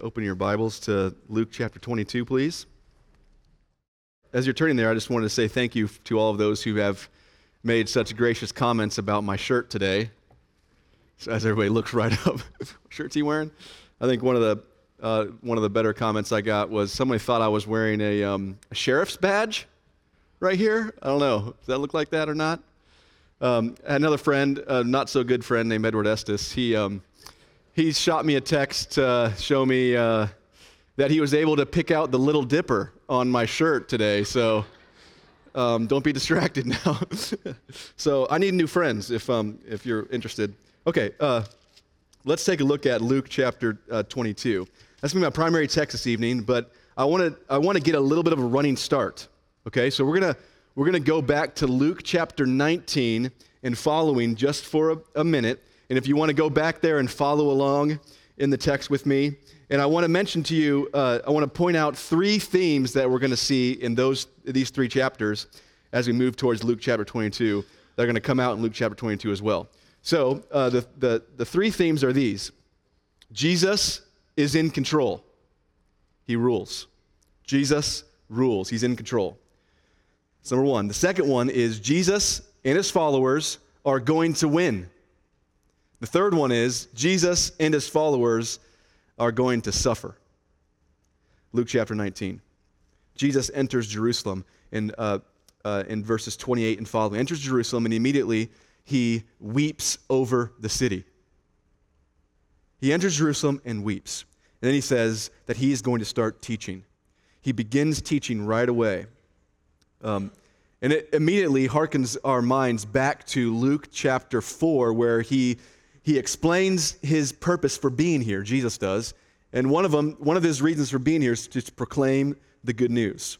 Open your Bibles to Luke chapter 22, please. As you're turning there, I just wanted to say thank you to all of those who have made such gracious comments about my shirt today. So as everybody looks right up, shirt's he wearing? I think one of the uh, one of the better comments I got was somebody thought I was wearing a, um, a sheriff's badge right here. I don't know. Does that look like that or not? Um, another friend, a not so good friend named Edward Estes, he um, he shot me a text to show me uh, that he was able to pick out the Little Dipper on my shirt today. So um, don't be distracted now. so I need new friends if, um, if you're interested. Okay, uh, let's take a look at Luke chapter uh, 22. That's going to be my primary text this evening, but I want to I want to get a little bit of a running start. Okay, so we're gonna we're gonna go back to Luke chapter 19 and following just for a, a minute. And if you want to go back there and follow along in the text with me, and I want to mention to you, uh, I want to point out three themes that we're going to see in those these three chapters as we move towards Luke chapter 22. That are going to come out in Luke chapter 22 as well. So uh, the, the the three themes are these: Jesus is in control. He rules. Jesus rules. He's in control. That's number one. The second one is Jesus and his followers are going to win. The third one is Jesus and his followers are going to suffer. Luke chapter 19. Jesus enters Jerusalem in, uh, uh, in verses 28 and following. Enters Jerusalem and immediately he weeps over the city. He enters Jerusalem and weeps. And then he says that he is going to start teaching. He begins teaching right away. Um, and it immediately harkens our minds back to Luke chapter 4, where he he explains his purpose for being here, Jesus does. And one of them, one of his reasons for being here is to proclaim the good news.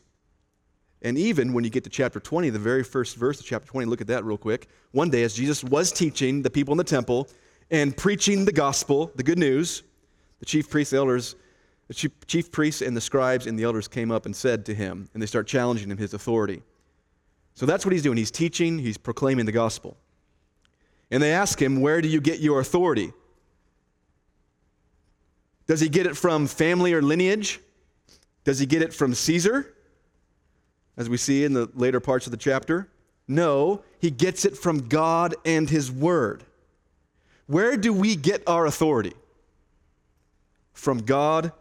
And even when you get to chapter 20, the very first verse of chapter 20, look at that real quick. One day, as Jesus was teaching the people in the temple and preaching the gospel, the good news, the chief priests, the elders, the chief, chief priests and the scribes and the elders came up and said to him, and they start challenging him his authority. So that's what he's doing. He's teaching, he's proclaiming the gospel. And they ask him, Where do you get your authority? Does he get it from family or lineage? Does he get it from Caesar? As we see in the later parts of the chapter? No, he gets it from God and his word. Where do we get our authority? From God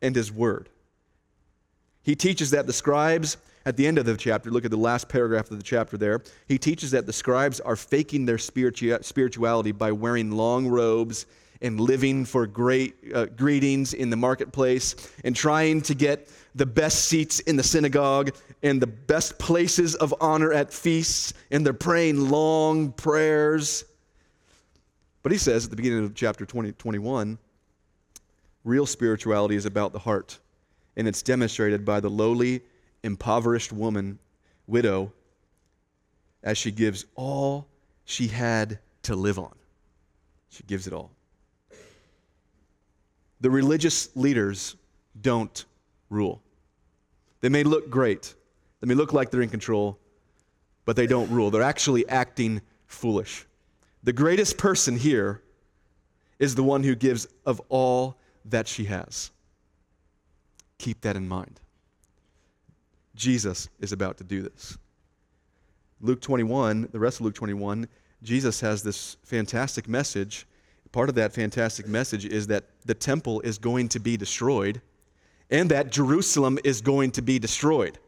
and his word. He teaches that the scribes at the end of the chapter, look at the last paragraph of the chapter there. He teaches that the scribes are faking their spirituality by wearing long robes and living for great uh, greetings in the marketplace and trying to get the best seats in the synagogue and the best places of honor at feasts, and they're praying long prayers. But he says at the beginning of chapter 20, 21 real spirituality is about the heart, and it's demonstrated by the lowly impoverished woman, widow, as she gives all she had to live on. She gives it all. The religious leaders don't rule. They may look great, they may look like they're in control, but they don't rule. They're actually acting foolish. The greatest person here is the one who gives of all that she has. Keep that in mind. Jesus is about to do this. Luke 21, the rest of Luke 21, Jesus has this fantastic message. Part of that fantastic message is that the temple is going to be destroyed and that Jerusalem is going to be destroyed.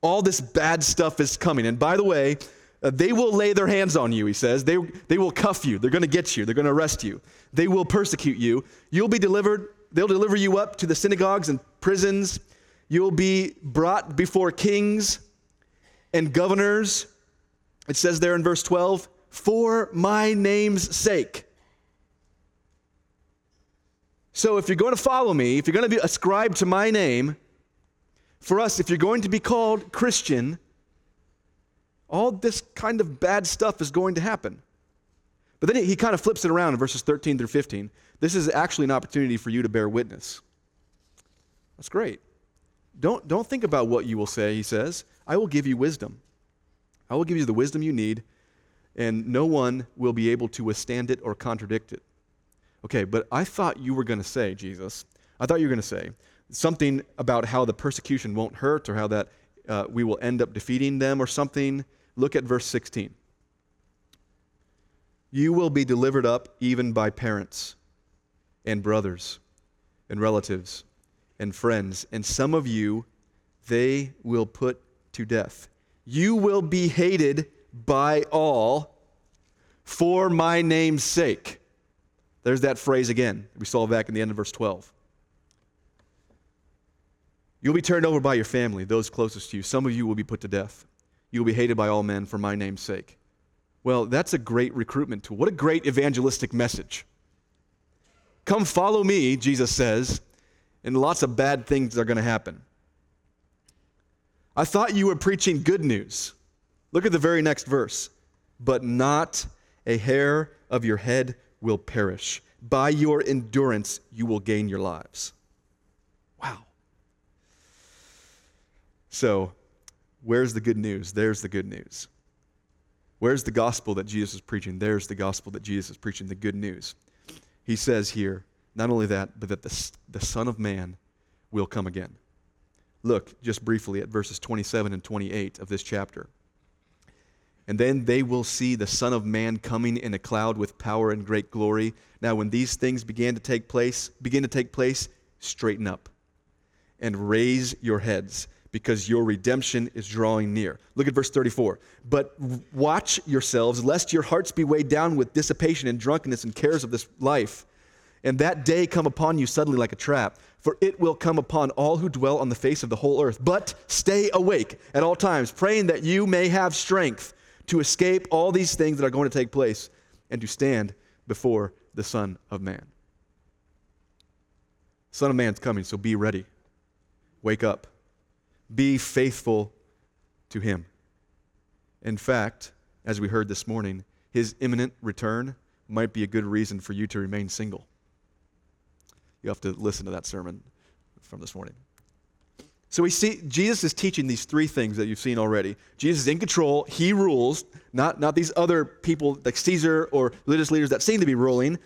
All this bad stuff is coming. And by the way, uh, they will lay their hands on you, he says. They, they will cuff you. They're going to get you. They're going to arrest you. They will persecute you. You'll be delivered. They'll deliver you up to the synagogues and prisons You'll be brought before kings and governors. It says there in verse 12, for my name's sake. So if you're going to follow me, if you're going to be ascribed to my name, for us, if you're going to be called Christian, all this kind of bad stuff is going to happen. But then he kind of flips it around in verses 13 through 15. This is actually an opportunity for you to bear witness. That's great. Don't, don't think about what you will say, he says. I will give you wisdom. I will give you the wisdom you need, and no one will be able to withstand it or contradict it. Okay, but I thought you were going to say, Jesus, I thought you were going to say something about how the persecution won't hurt or how that uh, we will end up defeating them or something. Look at verse 16. You will be delivered up even by parents and brothers and relatives and friends, and some of you they will put to death. You will be hated by all for my name's sake. There's that phrase again we saw back in the end of verse 12. You'll be turned over by your family, those closest to you. Some of you will be put to death. You will be hated by all men for my name's sake. Well, that's a great recruitment tool. What a great evangelistic message. Come follow me, Jesus says, and lots of bad things are going to happen. I thought you were preaching good news. Look at the very next verse. But not a hair of your head will perish. By your endurance, you will gain your lives. Wow. So, where's the good news? There's the good news. Where's the gospel that Jesus is preaching? There's the gospel that Jesus is preaching, the good news. He says here, not only that, but that the, the Son of Man will come again. Look just briefly at verses 27 and 28 of this chapter. And then they will see the Son of Man coming in a cloud with power and great glory. Now, when these things begin to take place, begin to take place, straighten up and raise your heads because your redemption is drawing near. Look at verse 34. But watch yourselves, lest your hearts be weighed down with dissipation and drunkenness and cares of this life, and that day come upon you suddenly like a trap. For it will come upon all who dwell on the face of the whole earth. But stay awake at all times, praying that you may have strength to escape all these things that are going to take place and to stand before the Son of Man. Son of Man's coming, so be ready. Wake up. Be faithful to him. In fact, as we heard this morning, his imminent return might be a good reason for you to remain single. You have to listen to that sermon from this morning. So we see Jesus is teaching these three things that you've seen already. Jesus is in control, he rules, not, not these other people like Caesar or religious leaders that seem to be ruling.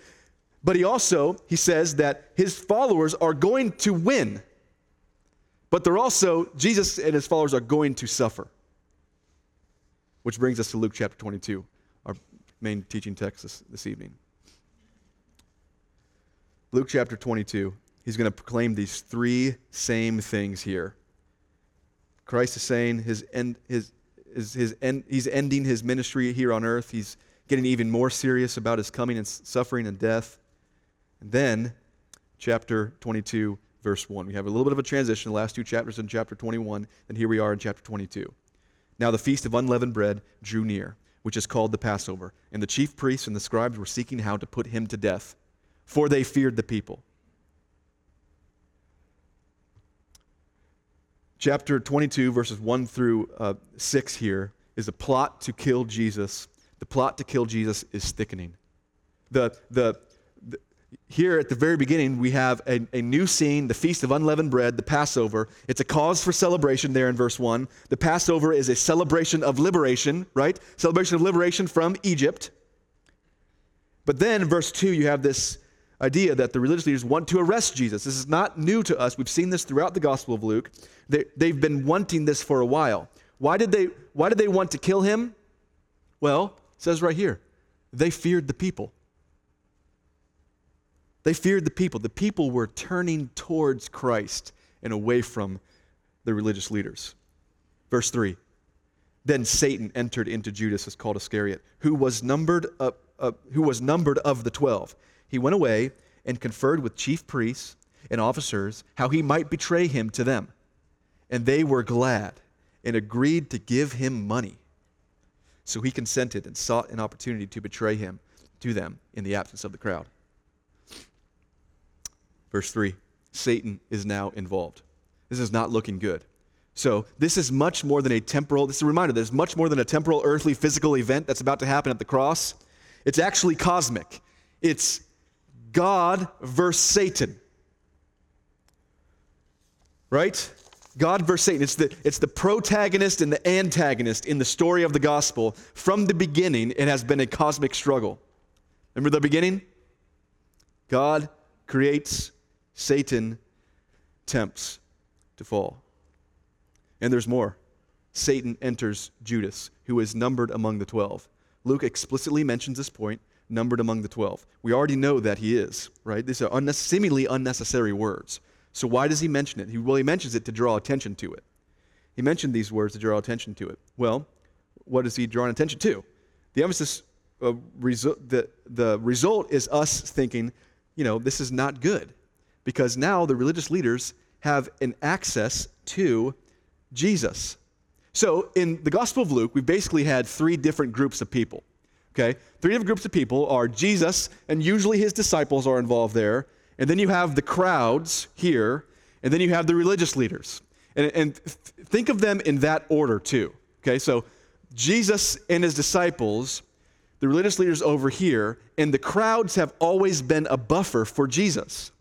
But he also, he says that his followers are going to win. But they're also, Jesus and his followers are going to suffer. Which brings us to Luke chapter 22, our main teaching text this, this evening. Luke chapter 22, he's going to proclaim these three same things here. Christ is saying his end, his, his, his end, he's ending his ministry here on earth. He's getting even more serious about his coming and suffering and death. And then, chapter 22, verse 1. We have a little bit of a transition, the last two chapters in chapter 21, and here we are in chapter 22. Now the feast of unleavened bread drew near, which is called the Passover, and the chief priests and the scribes were seeking how to put him to death, for they feared the people. Chapter 22, verses 1 through uh, 6 here is a plot to kill Jesus. The plot to kill Jesus is thickening. The, the, here at the very beginning, we have a, a, new scene, the Feast of Unleavened Bread, the Passover. It's a cause for celebration there in verse 1. The Passover is a celebration of liberation, right? Celebration of liberation from Egypt. But then verse 2, you have this idea that the religious leaders want to arrest Jesus. This is not new to us. We've seen this throughout the Gospel of Luke. They, they've been wanting this for a while. Why did, they, why did they want to kill him? Well, it says right here, they feared the people. They feared the people. The people were turning towards Christ and away from the religious leaders. Verse 3 Then Satan entered into Judas, as called Iscariot, who was numbered, uh, uh, who was numbered of the twelve. He went away and conferred with chief priests and officers how he might betray him to them. And they were glad and agreed to give him money. So he consented and sought an opportunity to betray him to them in the absence of the crowd. Verse 3 Satan is now involved. This is not looking good. So, this is much more than a temporal, this is a reminder, there's much more than a temporal, earthly, physical event that's about to happen at the cross. It's actually cosmic. It's God versus Satan. Right? God versus Satan. It's the, it's the protagonist and the antagonist in the story of the gospel. From the beginning, it has been a cosmic struggle. Remember the beginning? God creates Satan tempts to fall. And there's more. Satan enters Judas, who is numbered among the 12. Luke explicitly mentions this point numbered among the 12. We already know that he is, right? These are seemingly unnecessary words. So why does he mention it? He, well, he mentions it to draw attention to it. He mentioned these words to draw attention to it. Well, what is he drawing attention to? The emphasis, uh, resu- the, the result is us thinking, you know, this is not good. Because now the religious leaders have an access to Jesus. So in the Gospel of Luke, we basically had three different groups of people. Okay? Three different groups of people are Jesus, and usually his disciples are involved there. And then you have the crowds here, and then you have the religious leaders. And, and think of them in that order too. Okay, so Jesus and his disciples, the religious leaders over here, and the crowds have always been a buffer for Jesus.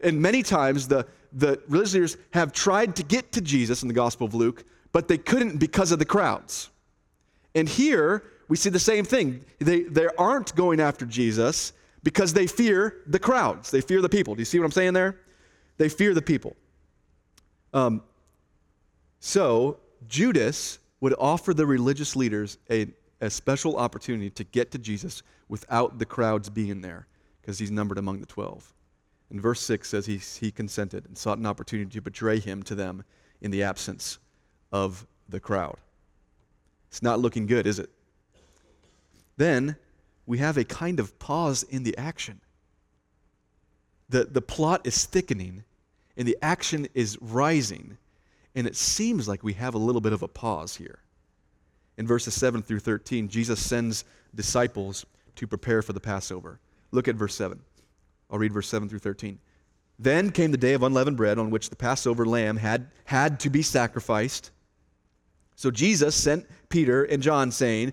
And many times the, the religious leaders have tried to get to Jesus in the Gospel of Luke, but they couldn't because of the crowds. And here, we see the same thing. They, they aren't going after Jesus because they fear the crowds. They fear the people. Do you see what I'm saying there? They fear the people. Um, so, Judas would offer the religious leaders a, a special opportunity to get to Jesus without the crowds being there because he's numbered among the 12. And verse 6 says he, he consented and sought an opportunity to betray him to them in the absence of the crowd. It's not looking good, is it? Then we have a kind of pause in the action. The, the plot is thickening and the action is rising, and it seems like we have a little bit of a pause here. In verses 7 through 13, Jesus sends disciples to prepare for the Passover. Look at verse 7. I'll read verse 7 through 13. Then came the day of unleavened bread on which the Passover lamb had, had to be sacrificed. So Jesus sent Peter and John, saying,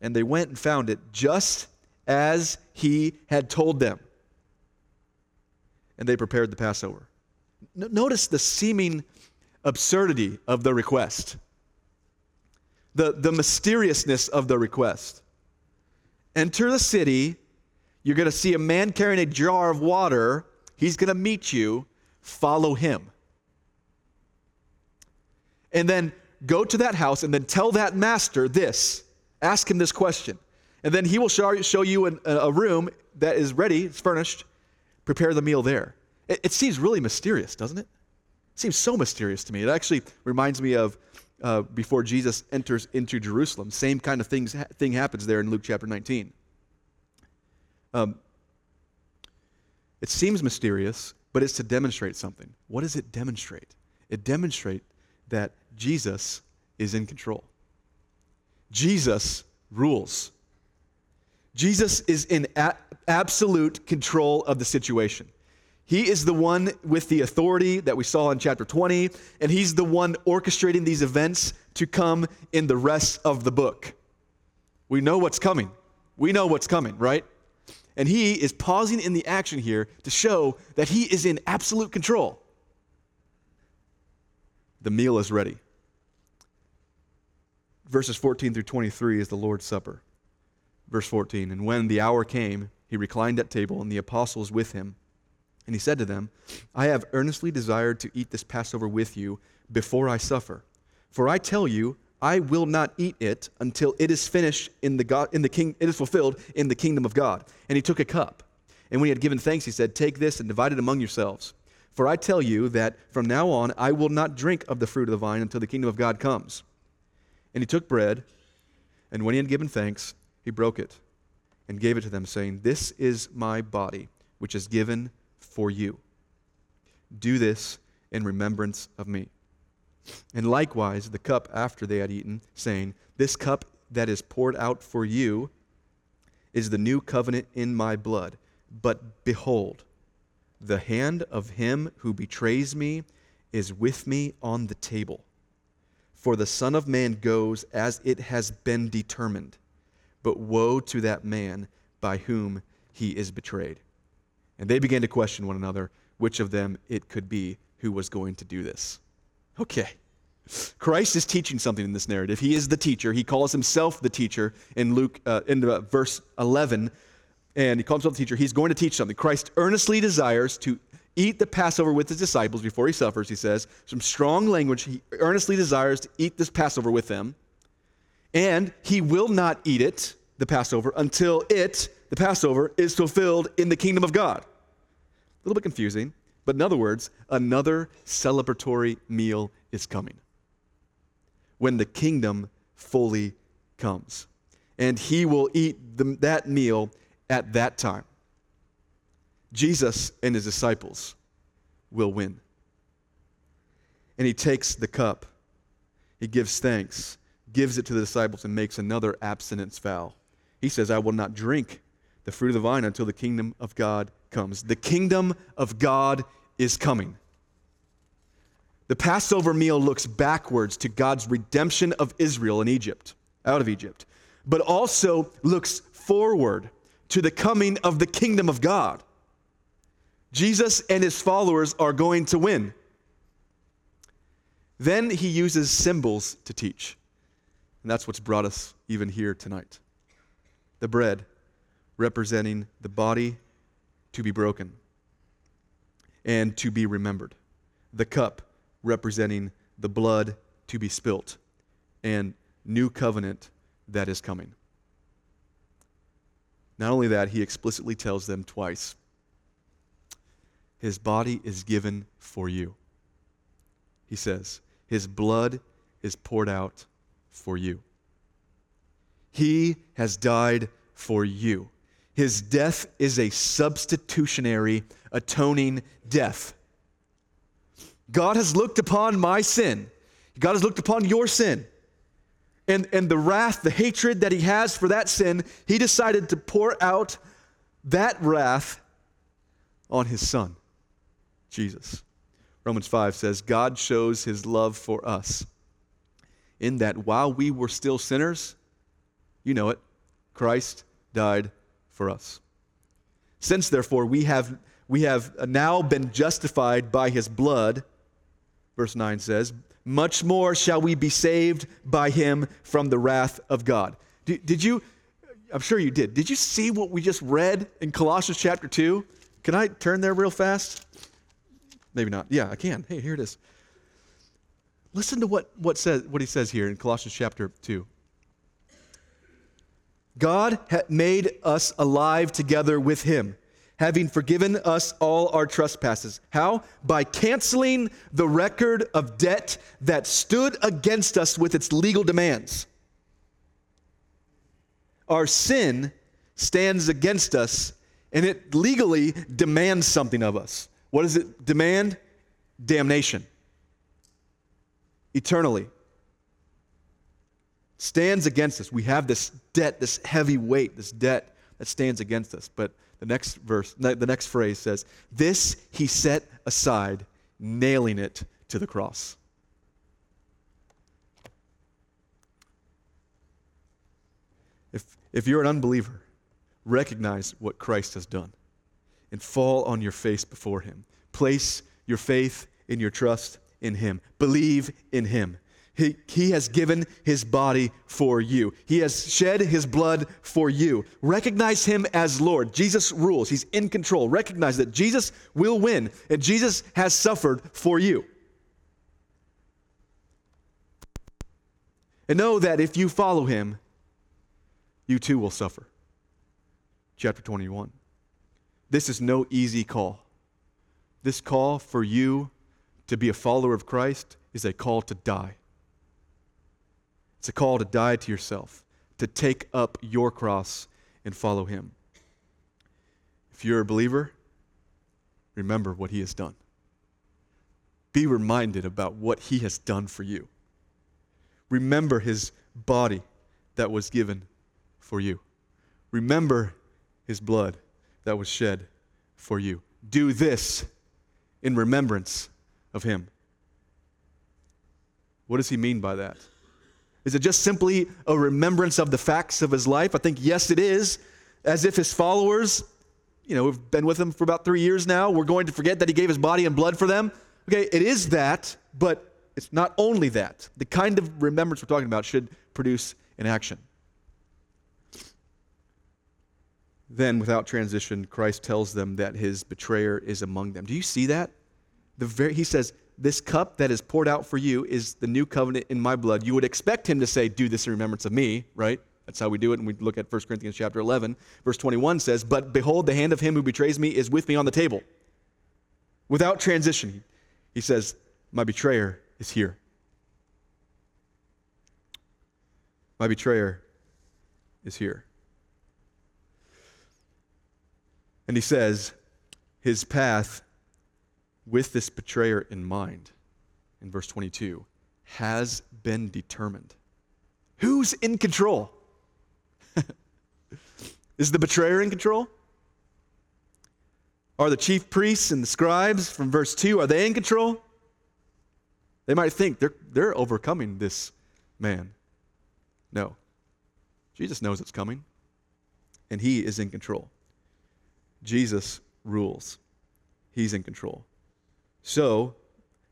And they went and found it just as he had told them. And they prepared the Passover. Notice the seeming absurdity of the request, the, the mysteriousness of the request. Enter the city. You're going to see a man carrying a jar of water. He's going to meet you. Follow him. And then go to that house and then tell that master this. Ask him this question. And then he will show, show you a room that is ready, it's furnished. Prepare the meal there. It, it, seems really mysterious, doesn't it? It seems so mysterious to me. It actually reminds me of uh, before Jesus enters into Jerusalem. Same kind of things, thing happens there in Luke chapter 19. Um, it seems mysterious, but it's to demonstrate something. What does it demonstrate? It demonstrates that Jesus is in control. Jesus rules. Jesus is in a- absolute control of the situation. He is the one with the authority that we saw in chapter 20, and he's the one orchestrating these events to come in the rest of the book. We know what's coming. We know what's coming, right? And he is pausing in the action here to show that he is in absolute control. The meal is ready verses 14 through 23 is the Lord's Supper. Verse 14 And when the hour came, he reclined at table, and the apostles with him. And he said to them, I have earnestly desired to eat this Passover with you before I suffer. For I tell you, I will not eat it until it is finished in the God, in the king, it is fulfilled in the kingdom of God. And he took a cup. And when he had given thanks, he said, Take this and divide it among yourselves. For I tell you that from now on I will not drink of the fruit of the vine until the kingdom of God comes. And he took bread, and when he had given thanks, he broke it and gave it to them, saying, This is my body, which is given for you. Do this in remembrance of me. And likewise, the cup after they had eaten, saying, This cup that is poured out for you is the new covenant in my blood. But behold, The hand of him who betrays me is with me on the table. For the Son of Man goes as it has been determined, but woe to that man by whom he is betrayed. And they began to question one another which of them it could be who was going to do this. Okay. Christ is teaching something in this narrative. He is the teacher. He calls himself the teacher in Luke uh, in uh, verse 11 and he calls himself the teacher. He's going to teach something. Christ earnestly desires to eat the Passover with his disciples before he suffers, he says. Some strong language. He earnestly desires to eat this Passover with them. And he will not eat it, the Passover, until it, the Passover, is fulfilled in the kingdom of God. A little bit confusing, but in other words, another celebratory meal is coming when the kingdom fully comes. And he will eat the, that meal at that time. Jesus and his disciples will win. And he takes the cup, he gives thanks, gives it to the disciples, and makes another abstinence vow. He says, I will not drink the fruit of the vine until the kingdom of God comes. The kingdom of God is coming. The Passover meal looks backwards to God's redemption of Israel in Egypt, out of Egypt, but also looks forward to the coming of the kingdom of God. Jesus and his followers are going to win. Then he uses symbols to teach. And that's what's brought us even here tonight. The bread representing the body to be broken and to be remembered. The cup representing the blood to be spilt and new covenant that is coming. Not only that, he explicitly tells them twice His body is given for you. He says, His blood is poured out for you. He has died for you. His death is a substitutionary, atoning death. God has looked upon my sin. God has looked upon your sin and, and the wrath, the hatred that he has for that sin, he decided to pour out that wrath on his son, Jesus. Romans 5 says, God shows his love for us in that while we were still sinners, you know it, Christ died for us. Since therefore we have, we have now been justified by his blood, verse 9 says, much more shall we be saved by him from the wrath of God. Did, did, you, I'm sure you did, did you see what we just read in Colossians chapter 2? Can I turn there real fast? Maybe not. Yeah, I can. Hey, here it is. Listen to what, what, says, what he says here in Colossians chapter 2. God had made us alive together with him having forgiven us all our trespasses. How? By canceling the record of debt that stood against us with its legal demands. Our sin stands against us and it legally demands something of us. What does it demand? Damnation. Eternally. Stands against us. We have this debt, this heavy weight, this debt that stands against us. But the next verse, the next phrase says, This he set aside, nailing it to the cross. If, if you're an unbeliever, recognize what Christ has done and fall on your face before him. Place your faith in your trust in him. Believe in him. He, he has given his body for you. He has shed his blood for you. Recognize him as Lord. Jesus rules. He's in control. Recognize that Jesus will win and Jesus has suffered for you. And know that if you follow him, you too will suffer. Chapter 21. This is no easy call. This call for you to be a follower of Christ is a call to die. It's a call to die to yourself, to take up your cross and follow Him. If you're a believer, remember what He has done. Be reminded about what He has done for you. Remember His body that was given for you. Remember His blood that was shed for you. do this in remembrance of him. What does he mean by that? Is it just simply a remembrance of the facts of his life? I think, yes, it is. As if his followers, you know, we've been with him for about three years now, we're going to forget that he gave his body and blood for them. Okay, it is that, but it's not only that. The kind of remembrance we're talking about should produce an action. Then, without transition, Christ tells them that his betrayer is among them. Do you see that? The very, he says, This cup that is poured out for you is the new covenant in my blood. You would expect him to say, Do this in remembrance of me, right? That's how we do it. And we look at 1 Corinthians chapter 11. Verse 21 says, But behold, the hand of him who betrays me is with me on the table. Without transition, he says, My betrayer is here. My betrayer is here. And he says, his path with this betrayer in mind, in verse 22, has been determined. Who's in control? Is the betrayer in control? Are the chief priests and the scribes from verse 2, are they in control? They might think they're, they're overcoming this man. No. Jesus knows it's coming, and he is in control. Jesus rules, he's in control. So,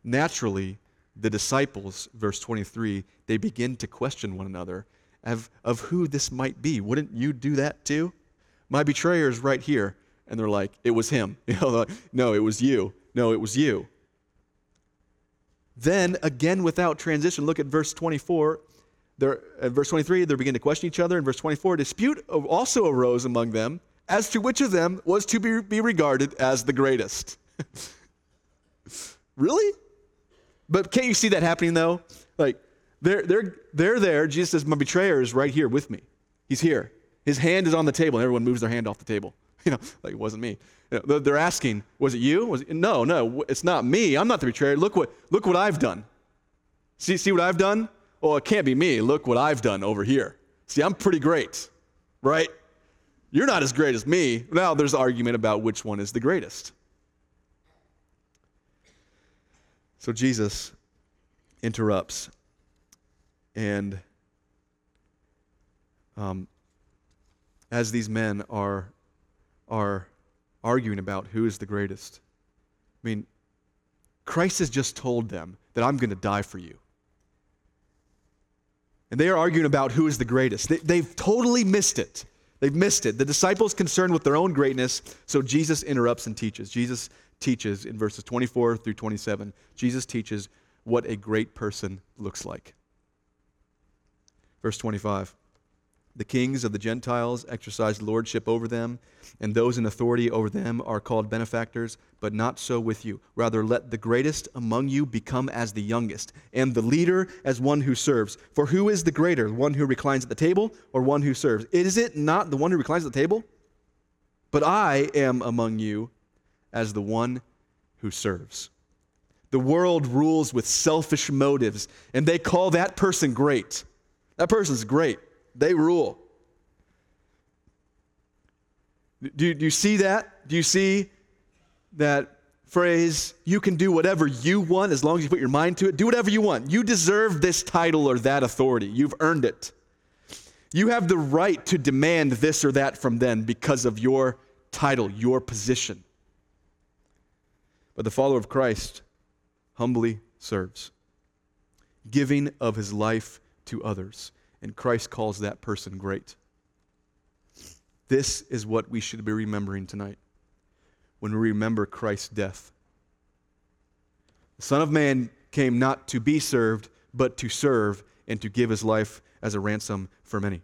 naturally, the disciples, verse 23, they begin to question one another of, of who this might be. Wouldn't you do that too? My betrayer is right here. And they're like, it was him. No, it was you. No, it was you. Then, again, without transition, look at verse 24. They're, at verse 23, they begin to question each other. In verse 24, dispute also arose among them as to which of them was to be, be regarded as the greatest. really? But can't you see that happening though? Like, they're, they're, they're there. Jesus says, My betrayer is right here with me. He's here. His hand is on the table, and everyone moves their hand off the table. You know, like it wasn't me. You know, they're asking, Was it you? Was it, no, no, it's not me. I'm not the betrayer. Look what, look what I've done. See, see what I've done? Well, it can't be me. Look what I've done over here. See, I'm pretty great, right? You're not as great as me. Now there's argument about which one is the greatest. So Jesus interrupts and um, as these men are, are arguing about who is the greatest, I mean, Christ has just told them that I'm going to die for you. And they are arguing about who is the greatest. They, they've totally missed it. They've missed it. The disciples concerned with their own greatness, so Jesus interrupts and teaches. Jesus teaches in verses 24 through 27. Jesus teaches what a great person looks like. Verse 25 The kings of the Gentiles exercise lordship over them, and those in authority over them are called benefactors, but not so with you. Rather, let the greatest among you become as the youngest, and the leader as one who serves. For who is the greater, one who reclines at the table or one who serves? Is it not the one who reclines at the table? But I am among you as the one who serves. The world rules with selfish motives, and they call that person great. That person's great. They rule. Do, do you see that? Do you see that phrase, you can do whatever you want as long as you put your mind to it? Do whatever you want. You deserve this title or that authority. You've earned it. You have the right to demand this or that from them because of your title, your position. But the follower of Christ humbly serves, giving of his life to others. And Christ calls that person great. This is what we should be remembering tonight when we remember Christ's death. The Son of Man came not to be served, but to serve and to give his life as a ransom for many.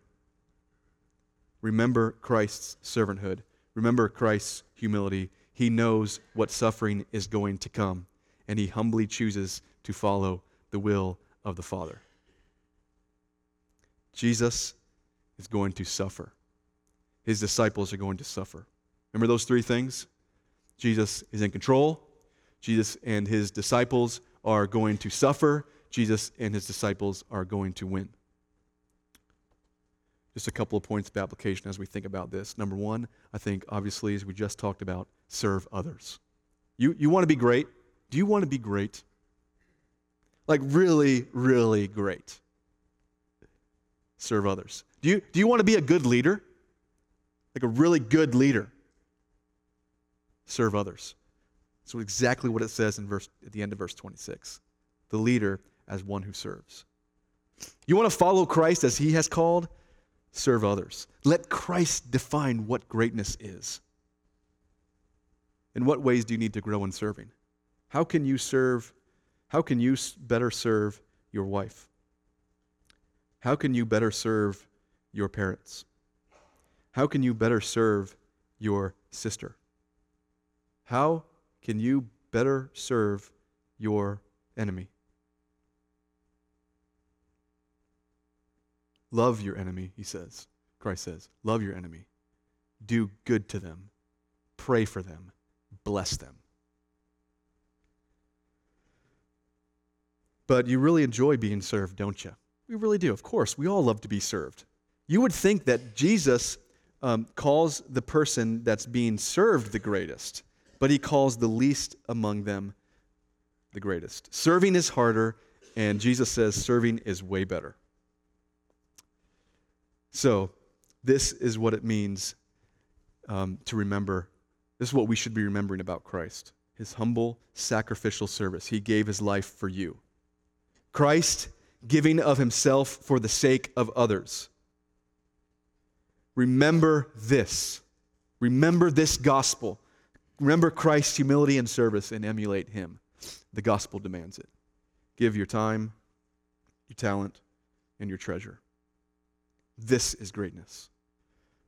Remember Christ's servanthood. Remember Christ's humility. He knows what suffering is going to come, and he humbly chooses to follow the will of the Father. Jesus is going to suffer. His disciples are going to suffer. Remember those three things? Jesus is in control. Jesus and his disciples are going to suffer. Jesus and his disciples are going to win. Just a couple of points of application as we think about this. Number one, I think, obviously, as we just talked about, serve others. You, you want to be great? Do you want to be great? Like, really, really great. Serve others. Do you, do you want to be a good leader? Like a really good leader? Serve others. So exactly what it says in verse at the end of verse 26. The leader as one who serves. You want to follow Christ as he has called? Serve others. Let Christ define what greatness is. In what ways do you need to grow in serving? How can you serve? How can you better serve your wife? How can you better serve your parents? How can you better serve your sister? How can you better serve your enemy? Love your enemy, he says. Christ says, Love your enemy. Do good to them. Pray for them. Bless them. But you really enjoy being served, don't you? We really do. Of course, we all love to be served. You would think that Jesus um, calls the person that's being served the greatest but he calls the least among them the greatest. Serving is harder, and Jesus says serving is way better. So, this is what it means um, to remember. This is what we should be remembering about Christ his humble, sacrificial service. He gave his life for you. Christ giving of himself for the sake of others. Remember this. Remember this gospel. Remember Christ's humility and service and emulate him. The gospel demands it. Give your time, your talent, and your treasure. This is greatness.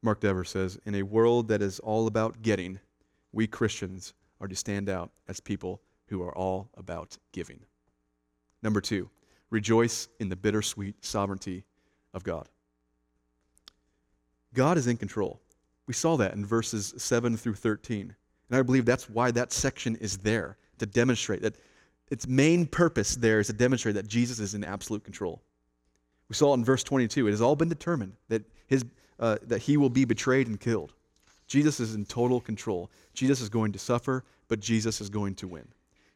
Mark Dever says In a world that is all about getting, we Christians are to stand out as people who are all about giving. Number two, rejoice in the bittersweet sovereignty of God. God is in control. We saw that in verses 7 through 13. And I believe that's why that section is there to demonstrate that its main purpose there is to demonstrate that Jesus is in absolute control. We saw in verse 22. It has all been determined that, his, uh, that he will be betrayed and killed. Jesus is in total control. Jesus is going to suffer, but Jesus is going to win.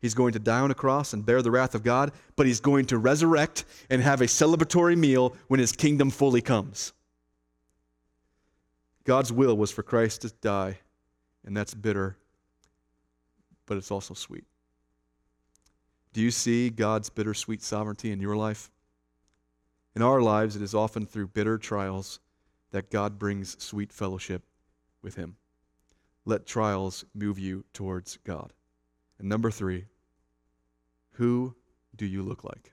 He's going to die on a cross and bear the wrath of God, but he's going to resurrect and have a celebratory meal when his kingdom fully comes. God's will was for Christ to die, and that's bitter but it's also sweet. Do you see God's bittersweet sovereignty in your life? In our lives, it is often through bitter trials that God brings sweet fellowship with Him. Let trials move you towards God. And number three, who do you look like?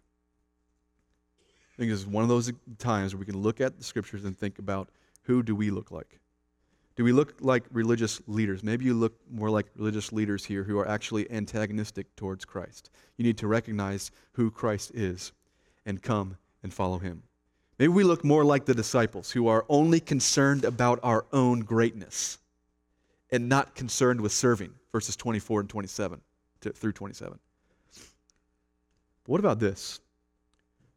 I think this is one of those times where we can look at the scriptures and think about who do we look like? Do we look like religious leaders? Maybe you look more like religious leaders here who are actually antagonistic towards Christ. You need to recognize who Christ is and come and follow him. Maybe we look more like the disciples who are only concerned about our own greatness and not concerned with serving, verses 24 and 27 to, through 27. But what about this?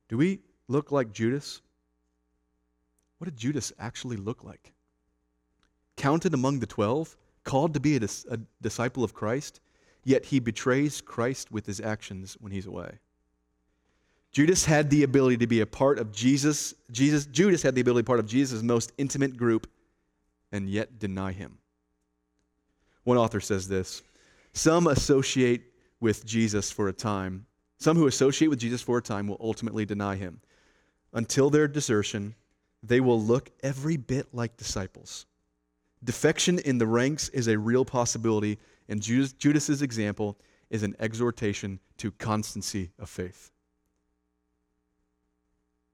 Do we look like Judas? What did Judas actually look like? counted among the twelve, called to be a, dis- a disciple of Christ, yet he betrays Christ with his actions when he's away. Judas had the ability to be a part of Jesus. Jesus Judas had the ability to be part of Jesus' most intimate group and yet deny him. One author says this Some associate with Jesus for a time. Some who associate with Jesus for a time will ultimately deny him. Until their desertion, they will look every bit like disciples. Defection in the ranks is a real possibility, and Judas, Judas's example is an exhortation to constancy of faith.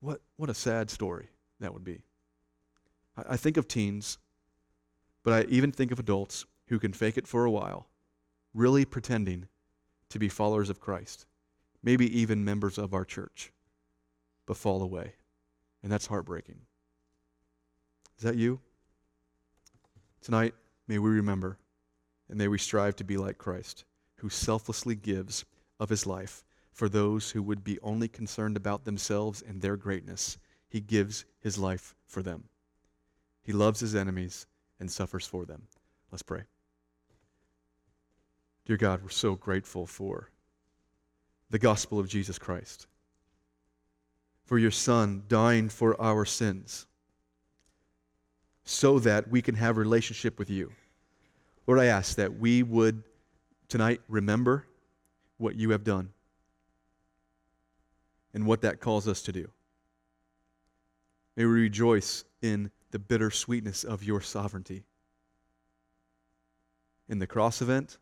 What, what a sad story that would be. I, I think of teens, but I even think of adults who can fake it for a while, really pretending to be followers of Christ, maybe even members of our church, but fall away. And that's heartbreaking. Is that you? Tonight, may we remember and may we strive to be like Christ, who selflessly gives of his life for those who would be only concerned about themselves and their greatness. He gives his life for them. He loves his enemies and suffers for them. Let's pray. Dear God, we're so grateful for the gospel of Jesus Christ, for your Son dying for our sins, so that we can have relationship with you. Lord, I ask that we would tonight remember what you have done and what that calls us to do. May we rejoice in the bitter sweetness of your sovereignty. In the cross event,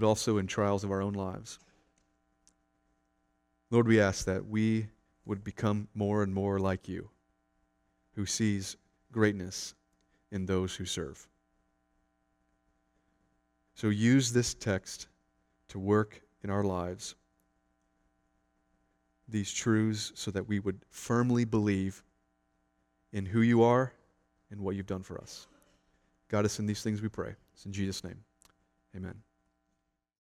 but also in trials of our own lives. Lord, we ask that we would become more and more like you, who sees greatness in those who serve. So use this text to work in our lives these truths so that we would firmly believe in who you are and what you've done for us. God us in these things we pray. It's in Jesus' name. Amen.